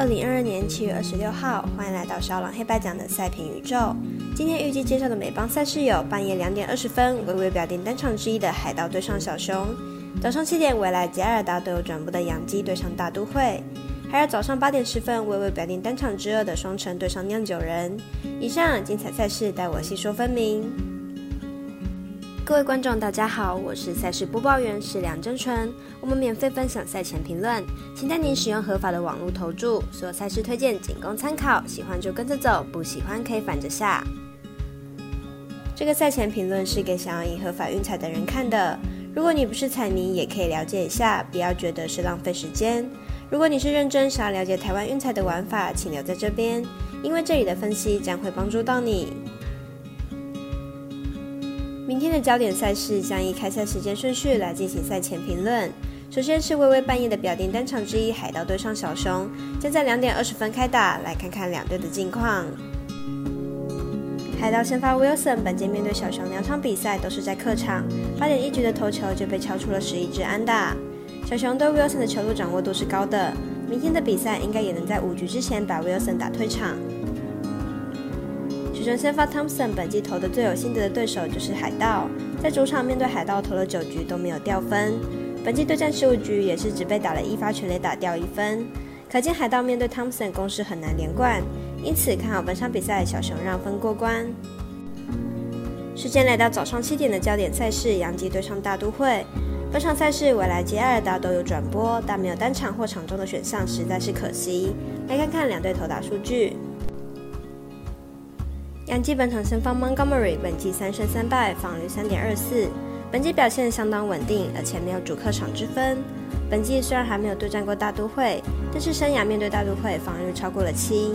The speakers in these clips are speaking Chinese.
二零二二年七月二十六号，欢迎来到小朗黑白奖的赛评宇宙。今天预计介绍的美邦赛事有：半夜两点二十分，微微表定单场之一的海盗对上小熊；早上七点，未来吉尔达都有转播的洋基对上大都会；还有早上八点十分，微微表定单场之二的双城对上酿酒人。以上精彩赛事，待我细说分明。各位观众，大家好，我是赛事播报员是梁真纯。我们免费分享赛前评论，请带您使用合法的网络投注。所有赛事推荐仅供参考，喜欢就跟着走，不喜欢可以反着下。这个赛前评论是给想要赢合法运彩的人看的。如果你不是彩迷，也可以了解一下，不要觉得是浪费时间。如果你是认真想要了解台湾运彩的玩法，请留在这边，因为这里的分析将会帮助到你。明天的焦点赛事将以开赛时间顺序来进行赛前评论。首先是微微半夜的表定单场之一，海盗对上小熊，将在两点二十分开打。来看看两队的近况。海盗先发 Wilson，本届面对小熊两场比赛都是在客场，八点一局的投球就被敲出了十一支安打。小熊对 Wilson 的球路掌握度是高的，明天的比赛应该也能在五局之前把 Wilson 打退场。主神先发 Thompson 本季投的最有心得的对手就是海盗，在主场面对海盗投了九局都没有掉分，本季对战十五局也是只被打了一发全垒打掉一分，可见海盗面对 Thompson 攻势很难连贯，因此看好本场比赛小熊让分过关。时间来到早上七点的焦点赛事，洋基对上大都会，本场赛事未来接艾尔达都有转播，但没有单场或场中的选项，实在是可惜。来看看两队投打数据。洋基本场先发 Montgomery 本季三胜三败，防率三点二四，本季表现相当稳定，而且没有主客场之分。本季虽然还没有对战过大都会，但是生涯面对大都会防御超过了七。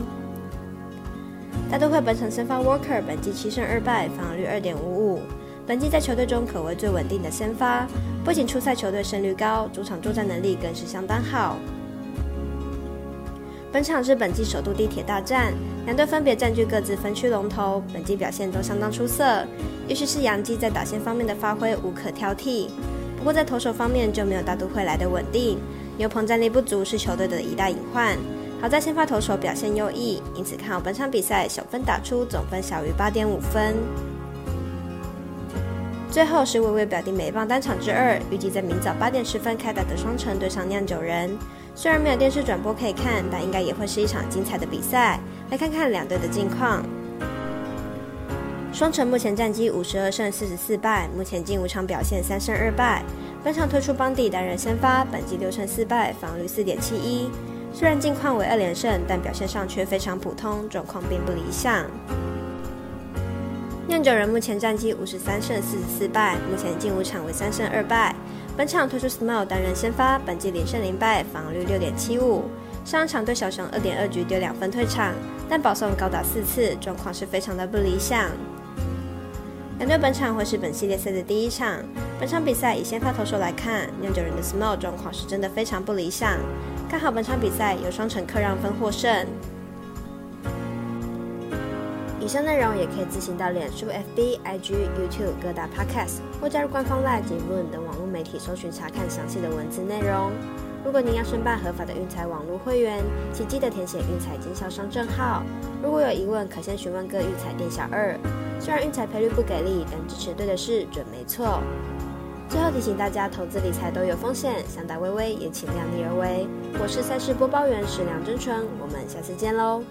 大都会本场先发 Walker 本季七胜二败，防率二点五五，本季在球队中可谓最稳定的先发，不仅出赛球队胜率高，主场作战能力更是相当好。本场是本季首度地铁大战，两队分别占据各自分区龙头，本季表现都相当出色。尤其是杨基在打线方面的发挥无可挑剔，不过在投手方面就没有大都会来的稳定，牛棚战力不足是球队的一大隐患。好在先发投手表现优异，因此看好本场比赛小分打出，总分小于八点五分。最后是微微表弟美棒单场之二，预计在明早八点十分开打的双城对上酿酒人。虽然没有电视转播可以看，但应该也会是一场精彩的比赛。来看看两队的近况。双城目前战绩五十二胜四十四败，目前近五场表现三胜二败。本场推出邦迪单人先发，本季六胜四败，防率四点七一。虽然近况为二连胜，但表现上却非常普通，状况并不理想。酿酒人目前战绩五十三胜四十四败，目前近五场为三胜二败。本场推出 Small 单人先发，本季连胜零败，防率六点七五。上场对小熊二点二局丢两分退场，但保送高达四次，状况是非常的不理想。两队本场会是本系列赛的第一场，本场比赛以先发投手来看，酿酒人的 Small 状况是真的非常不理想。看好本场比赛有双城客让分获胜。以上内容也可以自行到脸书、FB、IG、YouTube 各大 Podcast 或加入官方 Live 及论等网络媒体搜寻查看详细的文字内容。如果您要申办合法的运彩网络会员，请记得填写运彩经销商证号。如果有疑问，可先询问各运彩店小二。虽然运彩赔率不给力，但支持对的事准没错。最后提醒大家，投资理财都有风险，想打微微也请量力而为。我是赛事播报员石梁真纯，我们下次见喽。